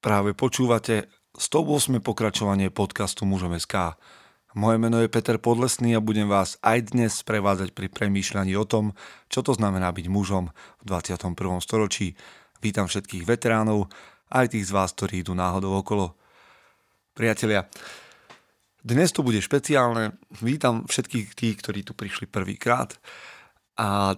Práve počúvate 108. pokračovanie podcastu Mužom SK. Moje meno je Peter Podlesný a budem vás aj dnes prevádzať pri premýšľaní o tom, čo to znamená byť mužom v 21. storočí. Vítam všetkých veteránov, aj tých z vás, ktorí idú náhodou okolo. Priatelia, dnes to bude špeciálne. Vítam všetkých tých, ktorí tu prišli prvýkrát. A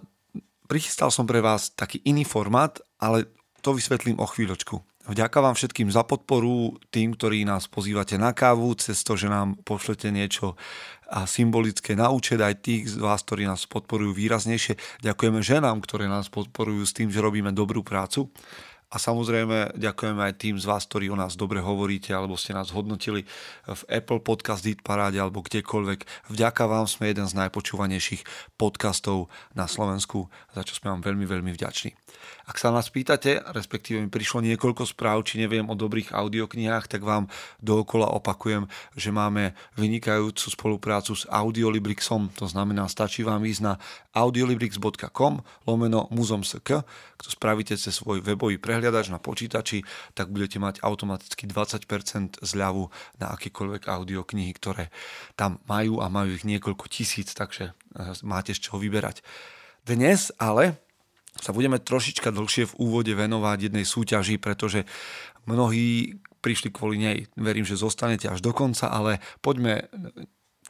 prichystal som pre vás taký iný formát, ale to vysvetlím o chvíľočku. Vďaka vám všetkým za podporu, tým, ktorí nás pozývate na kávu, cez to, že nám pošlete niečo a symbolické na účet, aj tých z vás, ktorí nás podporujú výraznejšie. Ďakujeme ženám, ktoré nás podporujú s tým, že robíme dobrú prácu. A samozrejme ďakujeme aj tým z vás, ktorí o nás dobre hovoríte alebo ste nás hodnotili v Apple Podcast Hit Paráde alebo kdekoľvek. Vďaka vám sme jeden z najpočúvanejších podcastov na Slovensku, za čo sme vám veľmi, veľmi vďační. Ak sa nás pýtate, respektíve mi prišlo niekoľko správ, či neviem o dobrých audioknihách, tak vám dookola opakujem, že máme vynikajúcu spoluprácu s Audiolibrixom, to znamená, stačí vám ísť na audiolibrix.com lomeno muzom.sk, to spravíte cez svoj webový prehliadač na počítači, tak budete mať automaticky 20% zľavu na akékoľvek audioknihy, ktoré tam majú a majú ich niekoľko tisíc, takže eh, máte z čoho vyberať. Dnes ale sa budeme trošička dlhšie v úvode venovať jednej súťaži, pretože mnohí prišli kvôli nej. Verím, že zostanete až do konca, ale poďme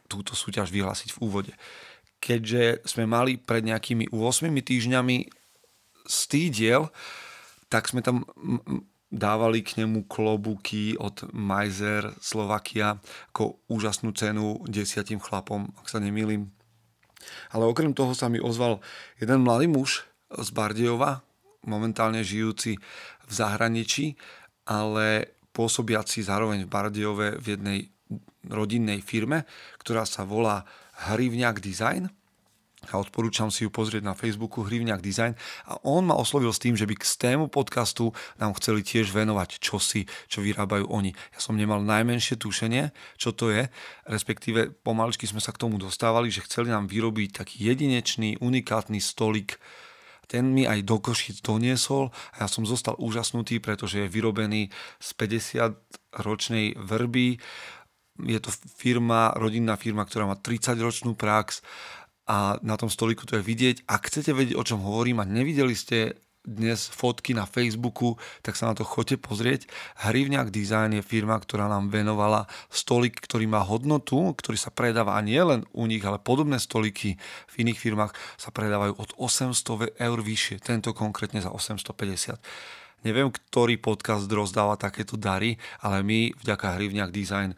túto súťaž vyhlásiť v úvode. Keďže sme mali pred nejakými 8 týždňami stýdiel, tak sme tam dávali k nemu klobúky od Majzer Slovakia ako úžasnú cenu desiatim chlapom, ak sa nemýlim. Ale okrem toho sa mi ozval jeden mladý muž, z Bardejova, momentálne žijúci v zahraničí, ale pôsobiaci zároveň v Bardejove v jednej rodinnej firme, ktorá sa volá Hrivňák Design a odporúčam si ju pozrieť na Facebooku Hrivňák Design a on ma oslovil s tým, že by k tému podcastu nám chceli tiež venovať čosi, čo vyrábajú oni. Ja som nemal najmenšie tušenie, čo to je, respektíve pomaličky sme sa k tomu dostávali, že chceli nám vyrobiť taký jedinečný, unikátny stolik ten mi aj do Košic doniesol a ja som zostal úžasnutý, pretože je vyrobený z 50-ročnej vrby. Je to firma, rodinná firma, ktorá má 30-ročnú prax a na tom stoliku to je vidieť. Ak chcete vedieť, o čom hovorím a nevideli ste dnes fotky na Facebooku, tak sa na to choďte pozrieť. Hrivňák Design je firma, ktorá nám venovala stolik, ktorý má hodnotu, ktorý sa predáva a nie len u nich, ale podobné stoliky v iných firmách sa predávajú od 800 eur vyššie, tento konkrétne za 850. Neviem, ktorý podcast rozdáva takéto dary, ale my vďaka Hrivňák Design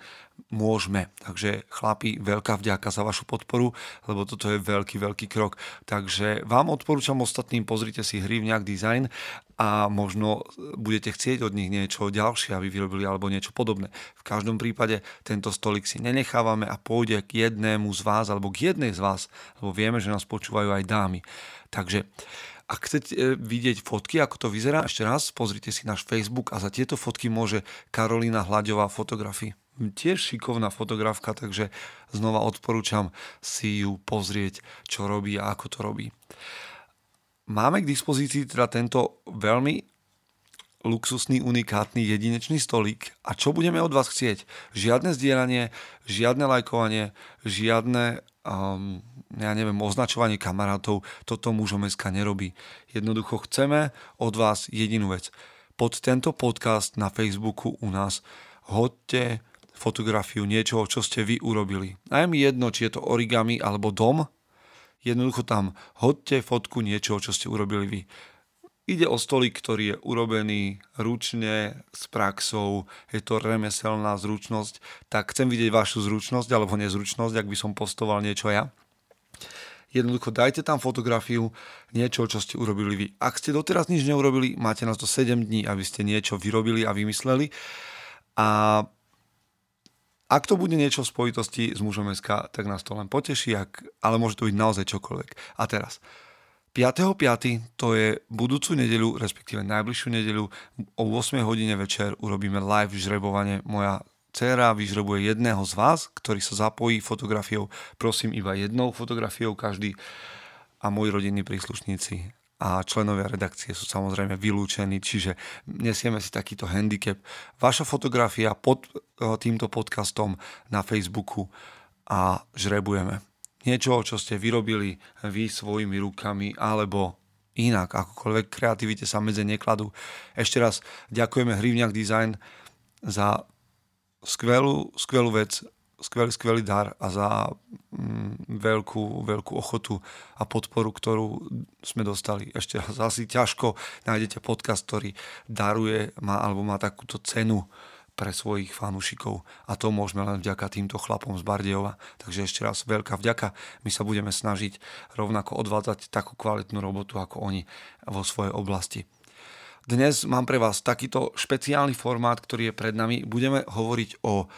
môžeme. Takže chlapi, veľká vďaka za vašu podporu, lebo toto je veľký, veľký krok. Takže vám odporúčam ostatným, pozrite si nejak design a možno budete chcieť od nich niečo ďalšie, aby vyrobili alebo niečo podobné. V každom prípade tento stolik si nenechávame a pôjde k jednému z vás alebo k jednej z vás, lebo vieme, že nás počúvajú aj dámy. Takže ak chcete vidieť fotky, ako to vyzerá, ešte raz pozrite si náš Facebook a za tieto fotky môže Karolina Hľadová fotografii tiež šikovná fotografka, takže znova odporúčam si ju pozrieť, čo robí a ako to robí. Máme k dispozícii teda tento veľmi luxusný, unikátny, jedinečný stolík. A čo budeme od vás chcieť? Žiadne zdieľanie, žiadne lajkovanie, žiadne, um, ja neviem, označovanie kamarátov. Toto mužom SK nerobí. Jednoducho chceme od vás jedinú vec. Pod tento podcast na Facebooku u nás hoďte fotografiu niečoho, čo ste vy urobili. A mi jedno, či je to origami alebo dom, jednoducho tam hodte fotku niečoho, čo ste urobili vy. Ide o stolík, ktorý je urobený ručne, s praxou, je to remeselná zručnosť, tak chcem vidieť vašu zručnosť alebo nezručnosť, ak by som postoval niečo ja. Jednoducho dajte tam fotografiu niečo, čo ste urobili vy. Ak ste doteraz nič neurobili, máte na to 7 dní, aby ste niečo vyrobili a vymysleli. A ak to bude niečo v spojitosti s mužom SK, tak nás to len poteší, ak, ale môže to byť naozaj čokoľvek. A teraz, 5.5. to je budúcu nedeľu, respektíve najbližšiu nedeľu o 8 hodine večer urobíme live žrebovanie. Moja dcera vyžrebuje jedného z vás, ktorý sa zapojí fotografiou. Prosím, iba jednou fotografiou každý a moji rodinní príslušníci a členovia redakcie sú samozrejme vylúčení, čiže nesieme si takýto handicap. Vaša fotografia pod e, týmto podcastom na Facebooku a žrebujeme. Niečo, čo ste vyrobili vy svojimi rukami alebo inak, akokoľvek kreativite sa medze nekladú. Ešte raz ďakujeme Hrivňak Design za skvelú, skvelú vec, skvelý, skvelý dar a za mm, veľkú, veľkú ochotu a podporu, ktorú sme dostali. Ešte raz, asi ťažko nájdete podcast, ktorý daruje má, alebo má takúto cenu pre svojich fanúšikov a to môžeme len vďaka týmto chlapom z Bardejova. Takže ešte raz veľká vďaka. My sa budeme snažiť rovnako odvádzať takú kvalitnú robotu ako oni vo svojej oblasti. Dnes mám pre vás takýto špeciálny formát, ktorý je pred nami. Budeme hovoriť o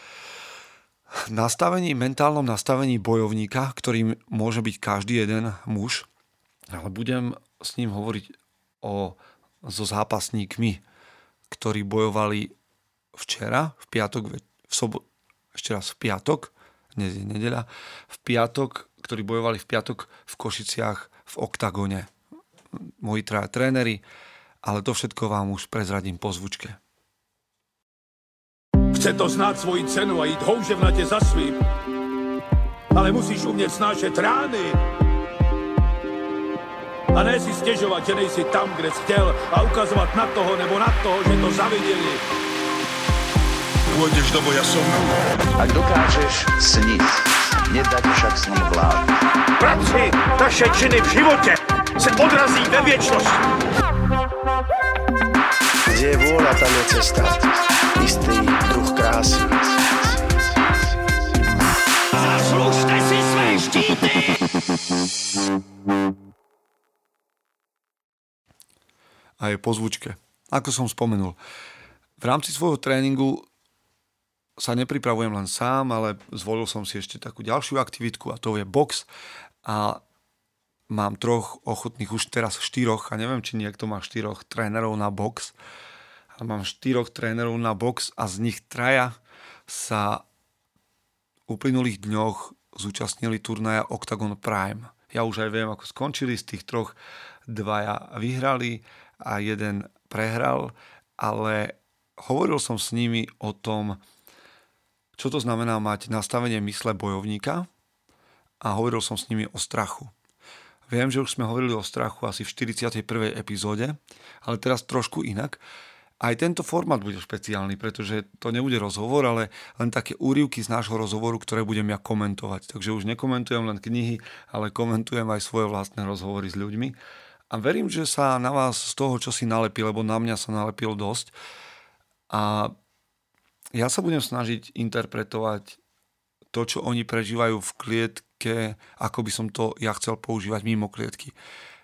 nastavení, mentálnom nastavení bojovníka, ktorým môže byť každý jeden muž, ale budem s ním hovoriť o, so zápasníkmi, ktorí bojovali včera, v piatok, v sobot, ešte raz v piatok, dnes je nedeľa, v piatok, ktorí bojovali v piatok v Košiciach v oktagone. Moji traja tréneri, ale to všetko vám už prezradím po zvučke. Chce to znát svoji cenu a jít houževnatě za svým. Ale musíš umět snášet rány. A ne si stěžovat, že nejsi tam, kde jsi chtěl a ukazovat na toho nebo na toho, že to zaviděli pôjdeš do boja som. Ak dokážeš sniť, nedať však sním vlád. Práci taše činy v živote se odrazí ve věčnosti. Kde je vôľa, tam je cesta. Istý krásy. Zaslužte si své štíty! A je po zvučke. Ako som spomenul, v rámci svojho tréningu sa nepripravujem len sám, ale zvolil som si ešte takú ďalšiu aktivitku a to je box a mám troch ochotných, už teraz štyroch a neviem, či niekto má štyroch trénerov na box, ale mám štyroch trénerov na box a z nich traja sa v uplynulých dňoch zúčastnili turnaja Octagon Prime. Ja už aj viem, ako skončili, z tých troch dvaja vyhrali a jeden prehral, ale hovoril som s nimi o tom, čo to znamená mať nastavenie mysle bojovníka a hovoril som s nimi o strachu. Viem, že už sme hovorili o strachu asi v 41. epizóde, ale teraz trošku inak. Aj tento formát bude špeciálny, pretože to nebude rozhovor, ale len také úrivky z nášho rozhovoru, ktoré budem ja komentovať. Takže už nekomentujem len knihy, ale komentujem aj svoje vlastné rozhovory s ľuďmi. A verím, že sa na vás z toho, čo si nalepil, lebo na mňa sa nalepil dosť. A ja sa budem snažiť interpretovať to, čo oni prežívajú v klietke, ako by som to ja chcel používať mimo klietky.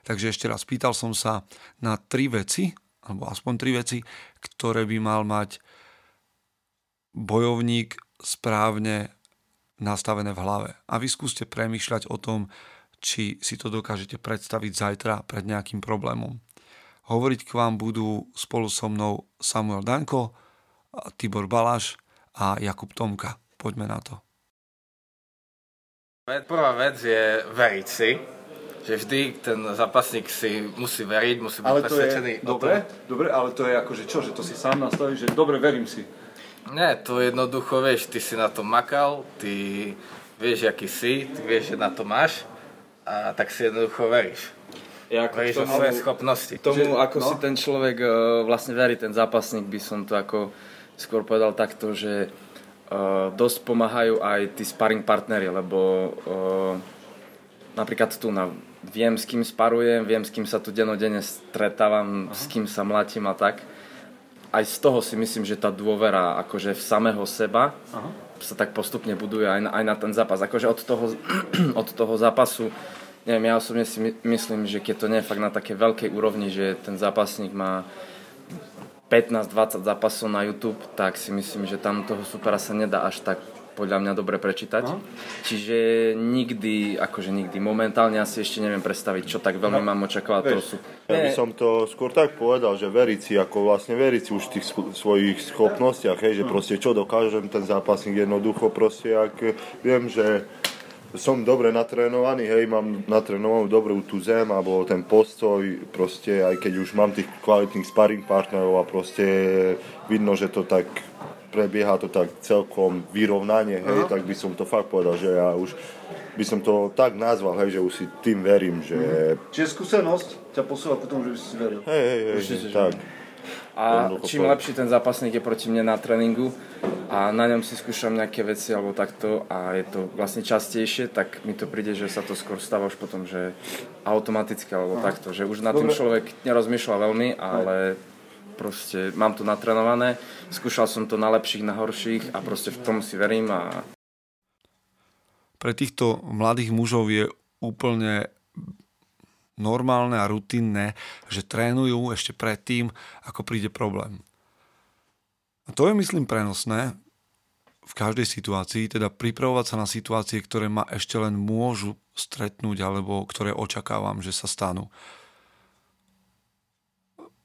Takže ešte raz, pýtal som sa na tri veci, alebo aspoň tri veci, ktoré by mal mať bojovník správne nastavené v hlave. A vy skúste premýšľať o tom, či si to dokážete predstaviť zajtra pred nejakým problémom. Hovoriť k vám budú spolu so mnou Samuel Danko, Tibor Balaš a Jakub Tomka. Poďme na to. Prvá vec je veriť si, že vždy ten zápasník si musí veriť, musí byť ale to presvedčený. Je, dobre, dobre, ale to je ako, že čo, že to si sám nastavíš, že dobre, verím si. Nie, to jednoducho, vieš, ty si na to makal, ty vieš, aký si, ty vieš, že na to máš a tak si jednoducho veríš. Ja ako veríš tomu, svoje schopnosti. Tomu, ako no? si ten človek uh, vlastne verí, ten zápasník, by som to ako skôr povedal takto, že uh, dosť pomáhajú aj tí sparring partnery, lebo uh, napríklad tu na, viem s kým sparujem, viem s kým sa tu denodene stretávam, Aha. s kým sa mlatím a tak. Aj z toho si myslím, že tá dôvera akože v samého seba Aha. sa tak postupne buduje aj na, aj na ten zápas. Akože od toho, od toho zápasu neviem, ja osobne si myslím, že keď to nie je fakt na také veľkej úrovni, že ten zápasník má 15-20 zápasov na YouTube, tak si myslím, že tam toho supera sa nedá až tak podľa mňa dobre prečítať. No. Čiže nikdy, akože nikdy, momentálne asi ešte neviem predstaviť, čo tak veľmi no. mám očakávať toho sú. Ja by som to skôr tak povedal, že veriť si, ako vlastne veriť si už v tých svojich schopnostiach, hej, že proste čo dokážem ten zápasník jednoducho proste, ak viem, že som dobre natrénovaný, hej, mám natrénovanú dobrú tú zem, alebo ten postoj, proste aj keď už mám tých kvalitných sparring partnerov a proste vidno, že to tak prebieha to tak celkom vyrovnanie, hej, tak by som to fakt povedal, že ja už by som to tak nazval, hej, že už si tým verím, že... Čiže skúsenosť ťa posúva k tomu, že by si veril. Hej, hej, hej, Určite, že- tak. A Jednoducho čím lepší ten zápasník je proti mne na tréningu a na ňom si skúšam nejaké veci alebo takto a je to vlastne častejšie, tak mi to príde, že sa to skôr stáva už potom, že automaticky alebo takto, že už na tým človek nerozmýšľa veľmi, ale proste mám to natrénované, skúšal som to na lepších, na horších a proste v tom si verím a Pre týchto mladých mužov je úplne normálne a rutinné, že trénujú ešte predtým, ako príde problém. A to je, myslím, prenosné v každej situácii, teda pripravovať sa na situácie, ktoré ma ešte len môžu stretnúť alebo ktoré očakávam, že sa stanú.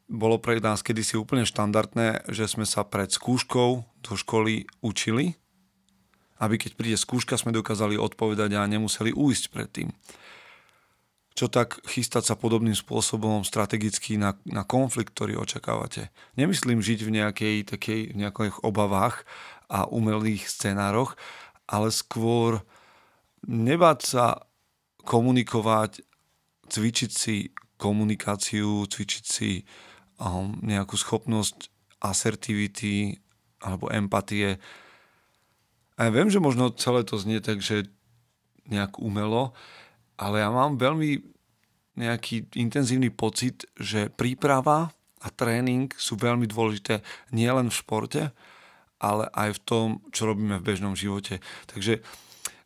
Bolo pre nás kedysi úplne štandardné, že sme sa pred skúškou do školy učili, aby keď príde skúška, sme dokázali odpovedať a nemuseli uísť predtým. Čo tak chystať sa podobným spôsobom strategicky na, na konflikt, ktorý očakávate. Nemyslím žiť v nejakej takej, v nejakých obavách a umelých scenároch, ale skôr nebáť sa komunikovať, cvičiť si komunikáciu, cvičiť si um, nejakú schopnosť asertivity alebo empatie, a ja viem, že možno celé to znie tak, že nejak umelo, ale ja mám veľmi nejaký intenzívny pocit, že príprava a tréning sú veľmi dôležité nielen v športe, ale aj v tom, čo robíme v bežnom živote. Takže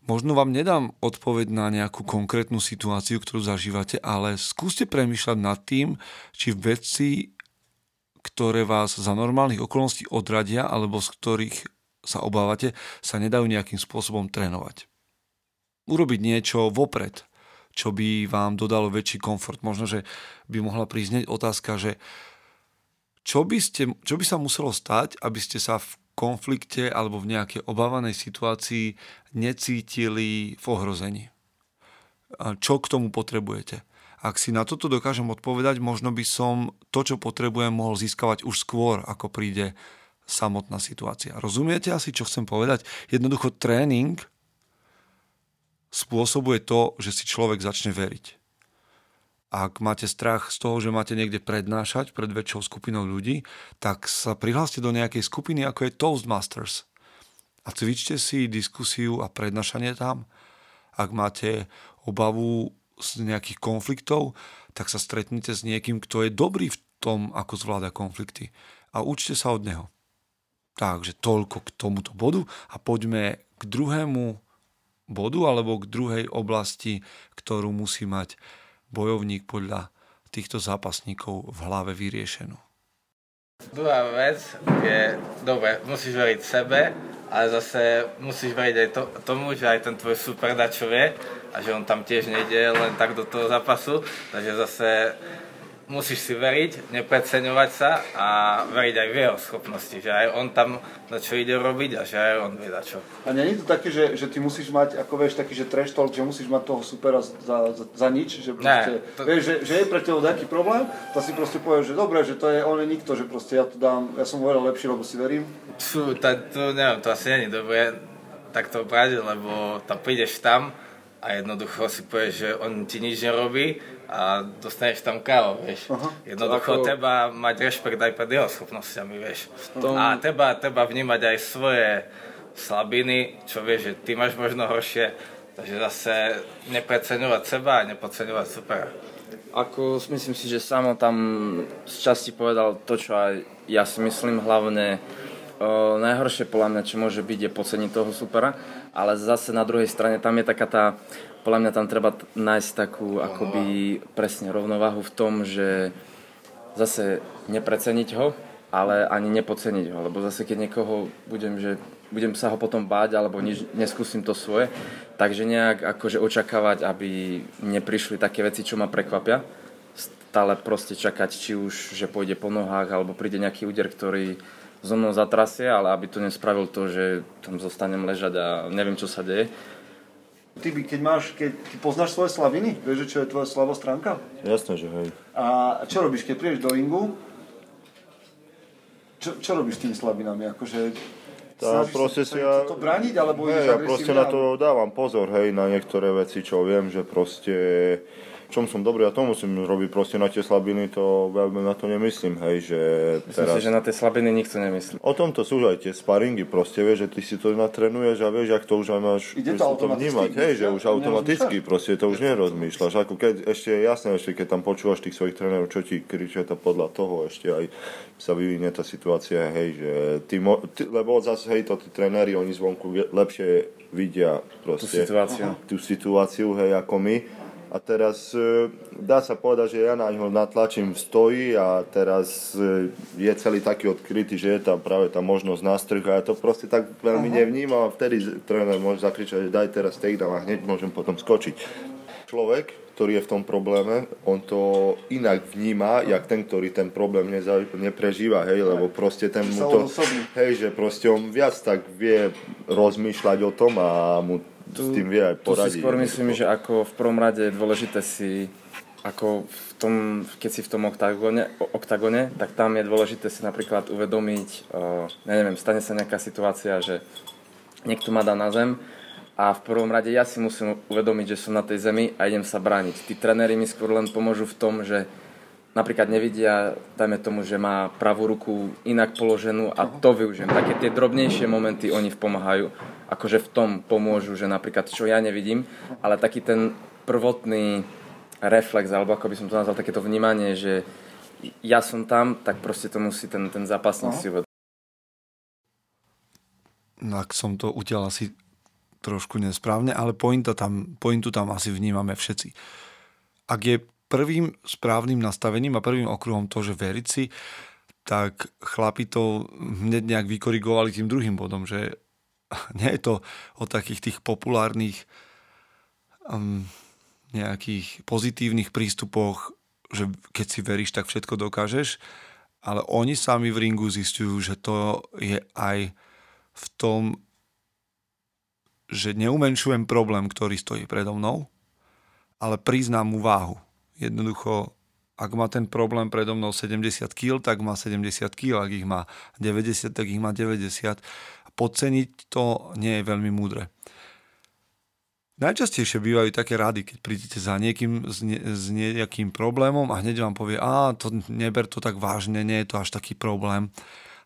možno vám nedám odpoveď na nejakú konkrétnu situáciu, ktorú zažívate, ale skúste premýšľať nad tým, či veci, ktoré vás za normálnych okolností odradia, alebo z ktorých sa obávate, sa nedajú nejakým spôsobom trénovať. Urobiť niečo vopred, čo by vám dodalo väčší komfort. Možno, že by mohla prísť otázka, že čo by, ste, čo by sa muselo stať, aby ste sa v konflikte alebo v nejakej obávanej situácii necítili v ohrození? Čo k tomu potrebujete? Ak si na toto dokážem odpovedať, možno by som to, čo potrebujem, mohol získavať už skôr, ako príde samotná situácia. Rozumiete asi, čo chcem povedať? Jednoducho tréning spôsobuje to, že si človek začne veriť. Ak máte strach z toho, že máte niekde prednášať pred väčšou skupinou ľudí, tak sa prihláste do nejakej skupiny, ako je Toastmasters. A cvičte si diskusiu a prednášanie tam. Ak máte obavu z nejakých konfliktov, tak sa stretnite s niekým, kto je dobrý v tom, ako zvláda konflikty. A učte sa od neho. Takže toľko k tomuto bodu a poďme k druhému bodu alebo k druhej oblasti, ktorú musí mať bojovník podľa týchto zápasníkov v hlave vyriešenú. Druhá vec je, dobre, musíš veriť sebe, ale zase musíš veriť aj to, tomu, že aj ten tvoj super dačo vie a že on tam tiež nejde len tak do toho zápasu, takže zase musíš si veriť, nepreceňovať sa a veriť aj v jeho schopnosti, že aj on tam na čo ide robiť a že aj on vie na čo. A nie je to také, že, že ty musíš mať, ako vieš, taký, že trash talk, že musíš mať toho supera za, za, za nič, že proste, to- vieš, že, že je pre teba nejaký problém, to si proste povieš, že dobre, že to je, on je nikto, že proste ja to dám, ja som hovoril lepšie, lebo si verím. Ta, to neviem, to asi není dobré takto brať, lebo tam prídeš tam a jednoducho si povieš, že on ti nič nerobí a dostaneš tam kávo, vieš. Aha. Jednoducho ako- treba mať rešpekt aj pred jeho schopnosťami, vieš. tom- A treba, treba vnímať aj svoje slabiny, čo vieš, že ty máš možno horšie, takže zase nepreceňovať seba a nepodceňovať supera. Ako myslím si, že Samo tam z časti povedal to, čo aj ja si myslím hlavne o, najhoršie podľa mňa, čo môže byť, je podceniť toho supera, ale zase na druhej strane tam je taká tá, podľa mňa tam treba nájsť takú akoby presne rovnováhu v tom, že zase nepreceniť ho, ale ani nepodceniť ho, lebo zase keď niekoho budem, že budem sa ho potom báť alebo nič, neskúsim to svoje, takže nejak akože očakávať, aby neprišli také veci, čo ma prekvapia. Stále proste čakať, či už, že pôjde po nohách alebo príde nejaký úder, ktorý so mnou zatrasie, ale aby to nespravil to, že tam zostanem ležať a neviem, čo sa deje. Ty by, keď máš, keď ty poznáš svoje slabiny, vieš, že čo je tvoja slabá stránka? Jasné, že hej. A čo robíš, keď prídeš do ringu? Čo, čo robíš s tými slabinami? Akože Tá, proste si ja, to brániť, alebo hej, ideš ja proste na to dávam pozor, hej, na niektoré veci, čo viem, že proste čom som dobrý a to musím robiť proste na tie slabiny, to veľmi na to nemyslím, hej, že Myslím teraz... si, že na tie slabiny nikto nemyslí. O tomto sú aj tie sparingy, proste vieš, že ty si to natrenuješ a vieš, ak to už aj máš Ide to automaticky, vnímať, hej, že už automaticky, proste to už nerozmýšľaš, ako keď ešte jasné, ešte keď tam počúvaš tých svojich trénerov, čo ti kričia, to podľa toho ešte aj sa vyvinie tá situácia, hej, že ty, mo- ty lebo zase, hej, to tí tréneri, oni zvonku lepšie vidia Tú proste situáciu. tú situáciu, hej, ako my. A teraz e, dá sa povedať, že ja na ňo natlačím v stoji a teraz e, je celý taký odkrytý, že je tam práve tá možnosť nástrh a ja to proste tak veľmi nevnímam a vtedy tréner môže zakričať, že daj teraz takedown a hneď môžem potom skočiť. Človek, ktorý je v tom probléme, on to inak vníma, jak ten, ktorý ten problém neza, neprežíva, hej, lebo proste ten mu to, hej, že proste on viac tak vie rozmýšľať o tom a mu s tým vie aj Tu si poradiť. skôr myslím, že ako v prvom rade je dôležité si ako v tom, keď si v tom oktagone, oktagone, tak tam je dôležité si napríklad uvedomiť, uh, ja neviem, stane sa nejaká situácia, že niekto ma dá na zem a v prvom rade ja si musím uvedomiť, že som na tej zemi a idem sa brániť. Tí trenéri mi skôr len pomôžu v tom, že napríklad nevidia, dajme tomu, že má pravú ruku inak položenú a to využijem. Také tie drobnejšie momenty oni pomáhajú, akože v tom pomôžu, že napríklad čo ja nevidím, ale taký ten prvotný reflex, alebo ako by som to nazval, takéto vnímanie, že ja som tam, tak proste to musí ten, ten zápasník si uvedomiť. No, ak som to udial asi trošku nesprávne, ale pointa tam, pointu tam asi vnímame všetci. Ak je prvým správnym nastavením a prvým okruhom to, že veriť si, tak chlapi to hneď nejak vykorigovali tým druhým bodom, že nie je to o takých tých populárnych um, nejakých pozitívnych prístupoch, že keď si veríš, tak všetko dokážeš, ale oni sami v ringu zistujú, že to je aj v tom, že neumenšujem problém, ktorý stojí predo mnou, ale priznám mu váhu. Jednoducho, ak má ten problém predo mnou 70 kg, tak má 70 kg, ak ich má 90, tak ich má 90. Podceniť to nie je veľmi múdre. Najčastejšie bývajú také rady, keď prídete za niekým s, ne, s nejakým problémom a hneď vám povie, a to neber to tak vážne, nie je to až taký problém.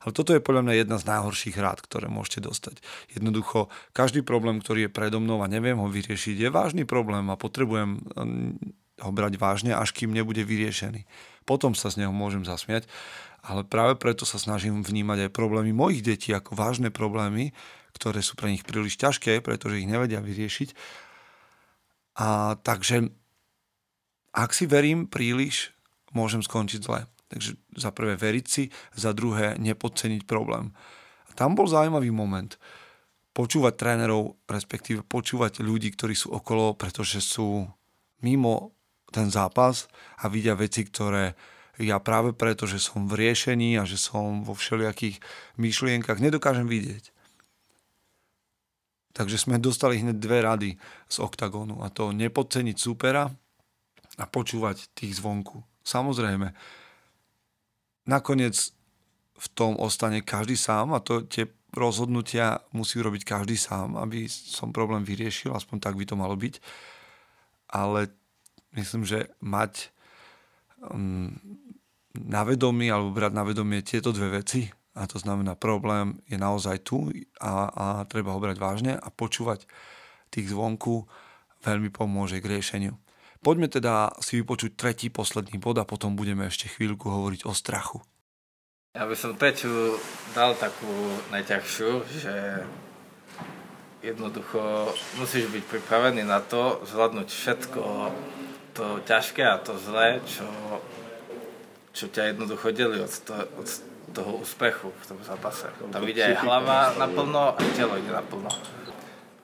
Ale toto je podľa mňa jedna z najhorších rád, ktoré môžete dostať. Jednoducho, každý problém, ktorý je predo mnou a neviem ho vyriešiť, je vážny problém a potrebujem ho brať vážne, až kým nebude vyriešený. Potom sa z neho môžem zasmiať, ale práve preto sa snažím vnímať aj problémy mojich detí ako vážne problémy, ktoré sú pre nich príliš ťažké, pretože ich nevedia vyriešiť. A takže ak si verím príliš, môžem skončiť zle. Takže za prvé veriť si, za druhé nepodceniť problém. A tam bol zaujímavý moment. Počúvať trénerov, respektíve počúvať ľudí, ktorí sú okolo, pretože sú mimo ten zápas a vidia veci, ktoré ja práve preto, že som v riešení a že som vo všelijakých myšlienkach, nedokážem vidieť. Takže sme dostali hneď dve rady z oktagónu a to nepodceniť supera a počúvať tých zvonku. Samozrejme, nakoniec v tom ostane každý sám a to tie rozhodnutia musí robiť každý sám, aby som problém vyriešil, aspoň tak by to malo byť. Ale myslím, že mať um, na vedomí alebo brať na vedomie tieto dve veci, a to znamená problém je naozaj tu a, a treba ho brať vážne a počúvať tých zvonku veľmi pomôže k riešeniu. Poďme teda si vypočuť tretí, posledný bod a potom budeme ešte chvíľku hovoriť o strachu. Ja by som treťu dal takú najťažšiu, že jednoducho musíš byť pripravený na to zvládnuť všetko to ťažké a to zlé, čo, čo ťa jednoducho delí od, to, od toho úspechu v tom zápase. Tam ide aj hlava naplno, aj telo ide naplno.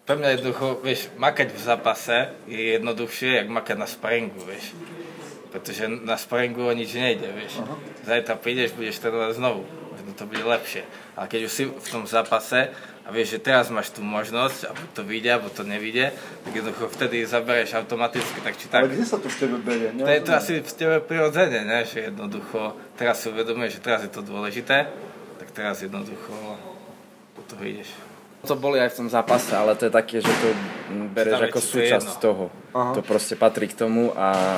Pre mňa jednoducho, vieš, makať v zápase je jednoduchšie, jak makať na sparingu, vieš. Pretože na sparingu o nič nejde, vieš. Zajtra prídeš, budeš trénovať znovu. By to bude lepšie. Ale keď už si v tom zápase a vieš, že teraz máš tú možnosť, a buď to vyjde, alebo to nevyjde, tak jednoducho vtedy zabereš automaticky, tak či tak. Ale kde sa to v tebe berie? To je to asi v tebe prirodzene, ne? že jednoducho teraz si uvedomuješ, že teraz je to dôležité, tak teraz jednoducho do toho ideš. To boli aj v tom zápase, ale to je také, že to bereš ako súčasť jedno. toho. Aha. To proste patrí k tomu a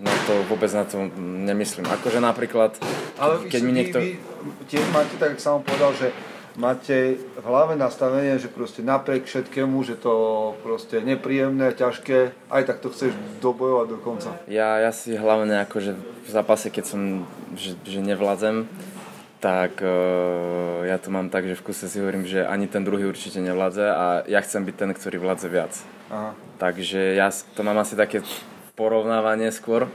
na to vôbec na to nemyslím. Akože napríklad, Ale keď mi niekto... vy, vy tiež máte, tak jak som povedal, že máte v hlave nastavenie, že proste napriek všetkému, že to proste je nepríjemné, ťažké, aj tak to chceš dobojovať do konca. Ja, ja si hlavne akože v zápase, keď som, že, že nevládzem, tak uh, ja to mám tak, že v kuse si hovorím, že ani ten druhý určite nevládze a ja chcem byť ten, ktorý vládze viac. Aha. Takže ja to mám asi také porovnávanie skôr,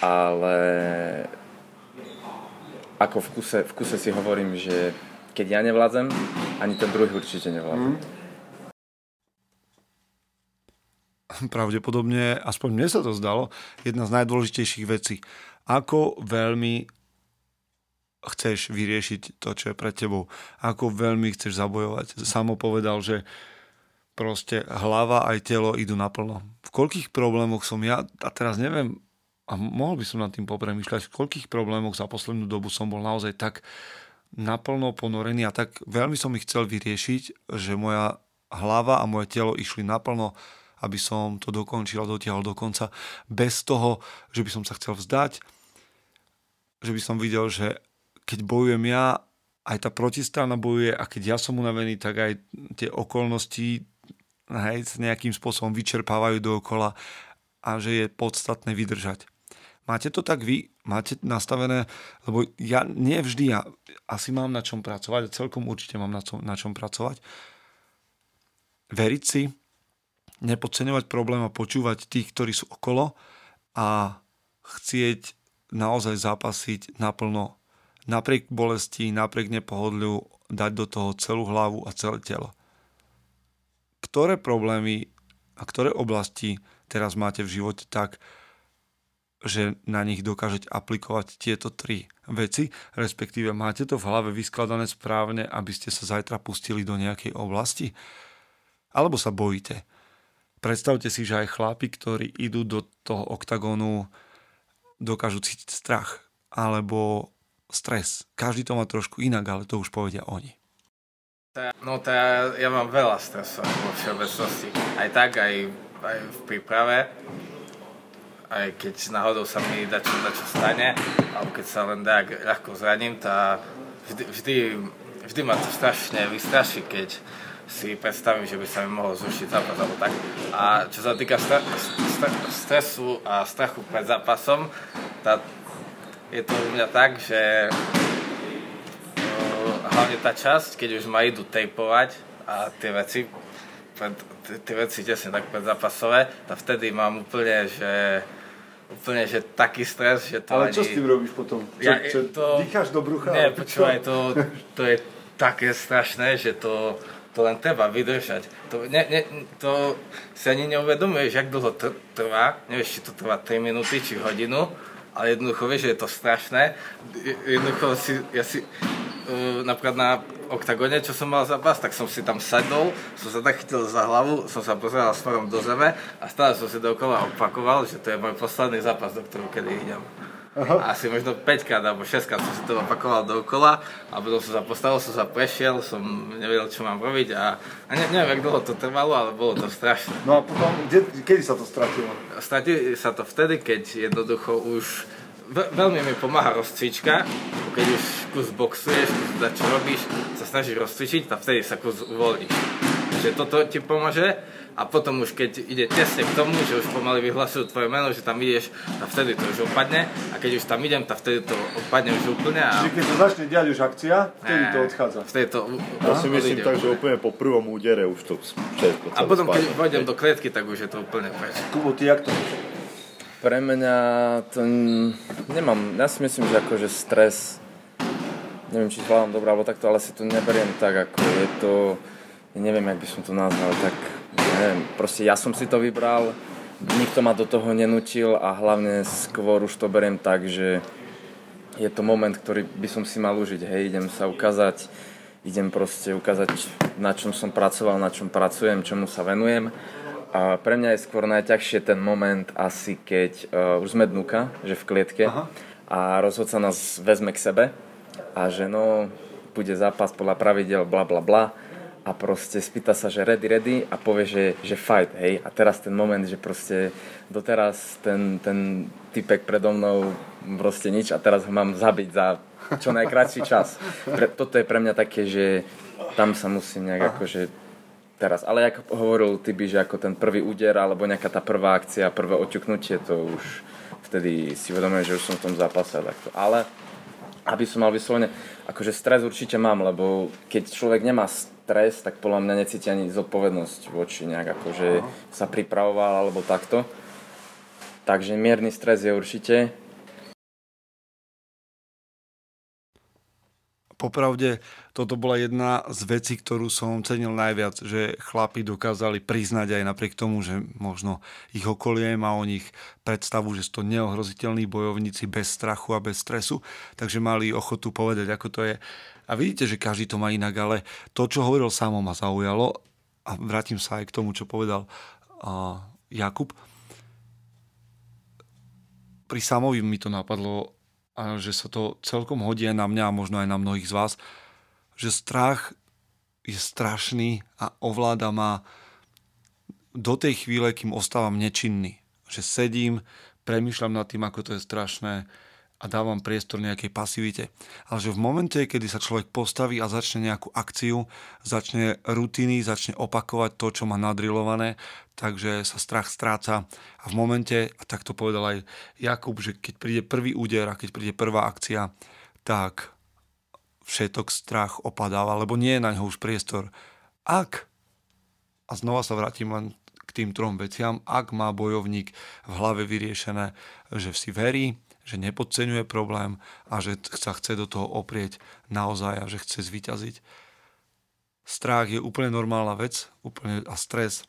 ale ako v kuse, v kuse si hovorím, že keď ja nevládzem, ani ten druhý určite nevládze. pravdepodobne, aspoň mne sa to zdalo, jedna z najdôležitejších vecí. Ako veľmi chceš vyriešiť to, čo je pred tebou. Ako veľmi chceš zabojovať. Samo povedal, že proste hlava aj telo idú naplno. V koľkých problémoch som ja, a teraz neviem, a mohol by som nad tým popremýšľať, v koľkých problémoch za poslednú dobu som bol naozaj tak naplno ponorený a tak veľmi som ich chcel vyriešiť, že moja hlava a moje telo išli naplno, aby som to dokončil a dotiahol do konca, bez toho, že by som sa chcel vzdať, že by som videl, že keď bojujem ja, aj tá protistrana bojuje a keď ja som unavený, tak aj tie okolnosti hej, nejakým spôsobom vyčerpávajú dookola a že je podstatné vydržať. Máte to tak vy? Máte nastavené? Lebo ja nie vždy, ja asi mám na čom pracovať celkom určite mám na, čom, na čom pracovať. Veriť si, nepodceňovať problém a počúvať tých, ktorí sú okolo a chcieť naozaj zápasiť naplno napriek bolesti, napriek nepohodliu dať do toho celú hlavu a celé telo. Ktoré problémy a ktoré oblasti teraz máte v živote tak, že na nich dokážete aplikovať tieto tri veci, respektíve máte to v hlave vyskladané správne, aby ste sa zajtra pustili do nejakej oblasti? Alebo sa bojíte? Predstavte si, že aj chlapi, ktorí idú do toho oktagónu, dokážu cítiť strach alebo stres. Každý to má trošku inak, ale to už povedia oni. No to ja, mám veľa stresu vo všeobecnosti. Aj tak, aj, aj v príprave. Aj keď náhodou sa mi dačo, dačo stane, alebo keď sa len tak ľahko zraním, tá vždy, vždy, vždy ma to strašne vystraší, keď si predstavím, že by sa mi mohol zrušiť zápas alebo tak. A čo sa týka stre, stre, stresu a strachu pred zápasom, tá, je to u mňa tak, že hlavne tá časť, keď už ma idú tejpovať a tie veci, tie, veci tesne tak predzapasové, tak vtedy mám úplne, že úplne, že taký stres, že to Ale ani... čo s tým robíš potom? Čo, Ja, čo, to- dýcháš do brucha? Nie, počúvaj, to, to je také strašné, že to, to len treba vydržať. To, ne, ne, to si ani neuvedomuješ, jak dlho tr- trvá. Nevieš, či to trvá 3 minúty, či hodinu, ale jednoducho vieš, že je to strašné. Jednoducho si, ja si, uh, napríklad na oktagone, čo som mal zápas, tak som si tam sadol, som sa tak chytil za hlavu, som sa pozeral smerom do zeme a stále som si dookola opakoval, že to je môj posledný zápas, do ktorého kedy idem. Aha. Asi možno 5 krát alebo 6 krát som si to opakoval dookola a potom som sa postavil, som sa prešiel, som nevedel, čo mám robiť a, a ne, neviem, jak dlho to trvalo, ale bolo to strašné. No a potom, kde, kedy sa to stratilo? Stratí sa to vtedy, keď jednoducho už veľmi mi pomáha rozcvička, keď už kus boxuješ, kus za čo robíš, sa snažíš rozcvičiť a vtedy sa kus uvoľníš. Že toto ti pomôže a potom už keď ide tesne k tomu, že už pomaly vyhlasujú tvoje meno, že tam ideš, tak vtedy to už opadne a keď už tam idem, tak vtedy to opadne už úplne a Čiže keď to začne diať už akcia, vtedy to odchádza. Vtedy to Ja si myslím tak, že úplne. po prvom údere už to všetko A potom keď vojdem do klietky, tak už je to úplne preč. Kubo, ty jak to? Pre mňa to nemám, ja si myslím, že akože stres, neviem či zvládam dobre alebo takto, ale si to neberiem tak, ako je to, neviem, jak by som to nazval, tak neviem, proste ja som si to vybral, nikto ma do toho nenutil a hlavne skôr už to beriem tak, že je to moment, ktorý by som si mal užiť, hej, idem sa ukázať, idem proste ukázať, na čom som pracoval, na čom pracujem, čomu sa venujem. A pre mňa je skôr najťažšie ten moment asi, keď uh, už sme dnuka, že v klietke Aha. a rozhodca nás vezme k sebe a že no, bude zápas podľa pravidel, bla bla bla a proste spýta sa, že ready, ready a povie, že, že fight, hej. A teraz ten moment, že proste doteraz ten, ten typek predo mnou proste nič a teraz ho mám zabiť za čo najkratší čas. Pre, toto je pre mňa také, že tam sa musím nejak akože teraz. Ale ako hovoril by, že ako ten prvý úder alebo nejaká tá prvá akcia, prvé oťuknutie, to už vtedy si uvedomujem, že už som v tom zápase. Takto. Ale aby som mal vyslovene, akože stres určite mám, lebo keď človek nemá stres, tak podľa mňa necíti ani zodpovednosť voči nejak akože sa pripravoval alebo takto. Takže mierny stres je určite. Popravde, toto bola jedna z vecí, ktorú som cenil najviac, že chlapi dokázali priznať aj napriek tomu, že možno ich okolie má o nich predstavu, že sú to neohroziteľní bojovníci bez strachu a bez stresu, takže mali ochotu povedať, ako to je. A vidíte, že každý to má inak, ale to, čo hovoril samo, ma zaujalo a vrátim sa aj k tomu, čo povedal uh, Jakub. Pri Samovi mi to napadlo, a že sa to celkom hodí aj na mňa a možno aj na mnohých z vás, že strach je strašný a ovláda ma do tej chvíle, kým ostávam nečinný. Že sedím, premyšľam nad tým, ako to je strašné, a dávam priestor nejakej pasivite. Ale že v momente, kedy sa človek postaví a začne nejakú akciu, začne rutiny, začne opakovať to, čo má nadrilované, takže sa strach stráca. A v momente, a tak to povedal aj Jakub, že keď príde prvý úder a keď príde prvá akcia, tak všetok strach opadáva, lebo nie je na ňo už priestor. Ak, a znova sa vrátim len k tým trom veciam, ak má bojovník v hlave vyriešené, že si verí, že nepodceňuje problém a že sa chce do toho oprieť naozaj a že chce zvyťaziť. Strach je úplne normálna vec úplne, a stres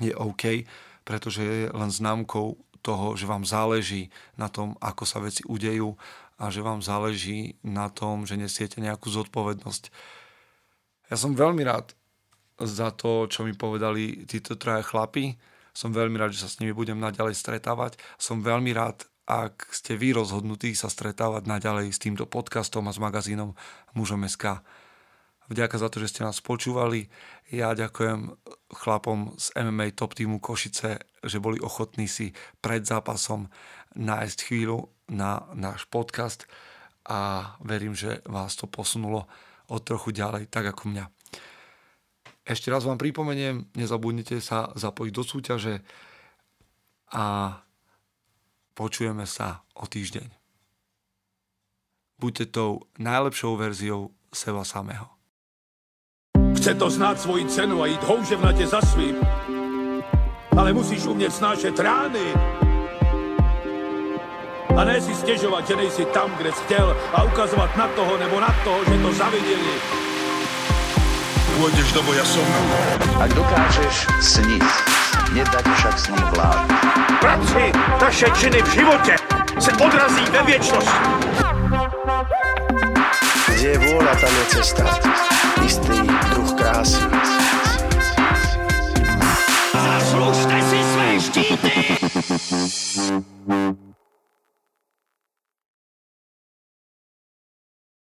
je OK, pretože je len známkou toho, že vám záleží na tom, ako sa veci udejú a že vám záleží na tom, že nesiete nejakú zodpovednosť. Ja som veľmi rád za to, čo mi povedali títo traja chlapi. Som veľmi rád, že sa s nimi budem naďalej stretávať. Som veľmi rád, ak ste vy rozhodnutí sa stretávať naďalej s týmto podcastom a s magazínom Mužom SK. Vďaka za to, že ste nás počúvali. Ja ďakujem chlapom z MMA Top týmu Košice, že boli ochotní si pred zápasom nájsť chvíľu na náš podcast a verím, že vás to posunulo o trochu ďalej, tak ako mňa. Ešte raz vám pripomeniem, nezabudnite sa zapojiť do súťaže a Počujeme sa o týždeň. Buďte tou najlepšou verziou seba samého. Chce to znát svoji cenu a jít houževnatě za svým. Ale musíš umět snášet rány. A ne si stěžovat, že nejsi tam, kde jsi chtěl a ukazovat na toho nebo na toho, že to zaviděli. Pôjdeš do boja som. Ak dokážeš sniť, nedať však snom vlád. Práci taše činy v živote se odrazí ve viečnosti. Kde je vôľa, tam je cesta. Istý druh krásy. Zaslužte si své štíty!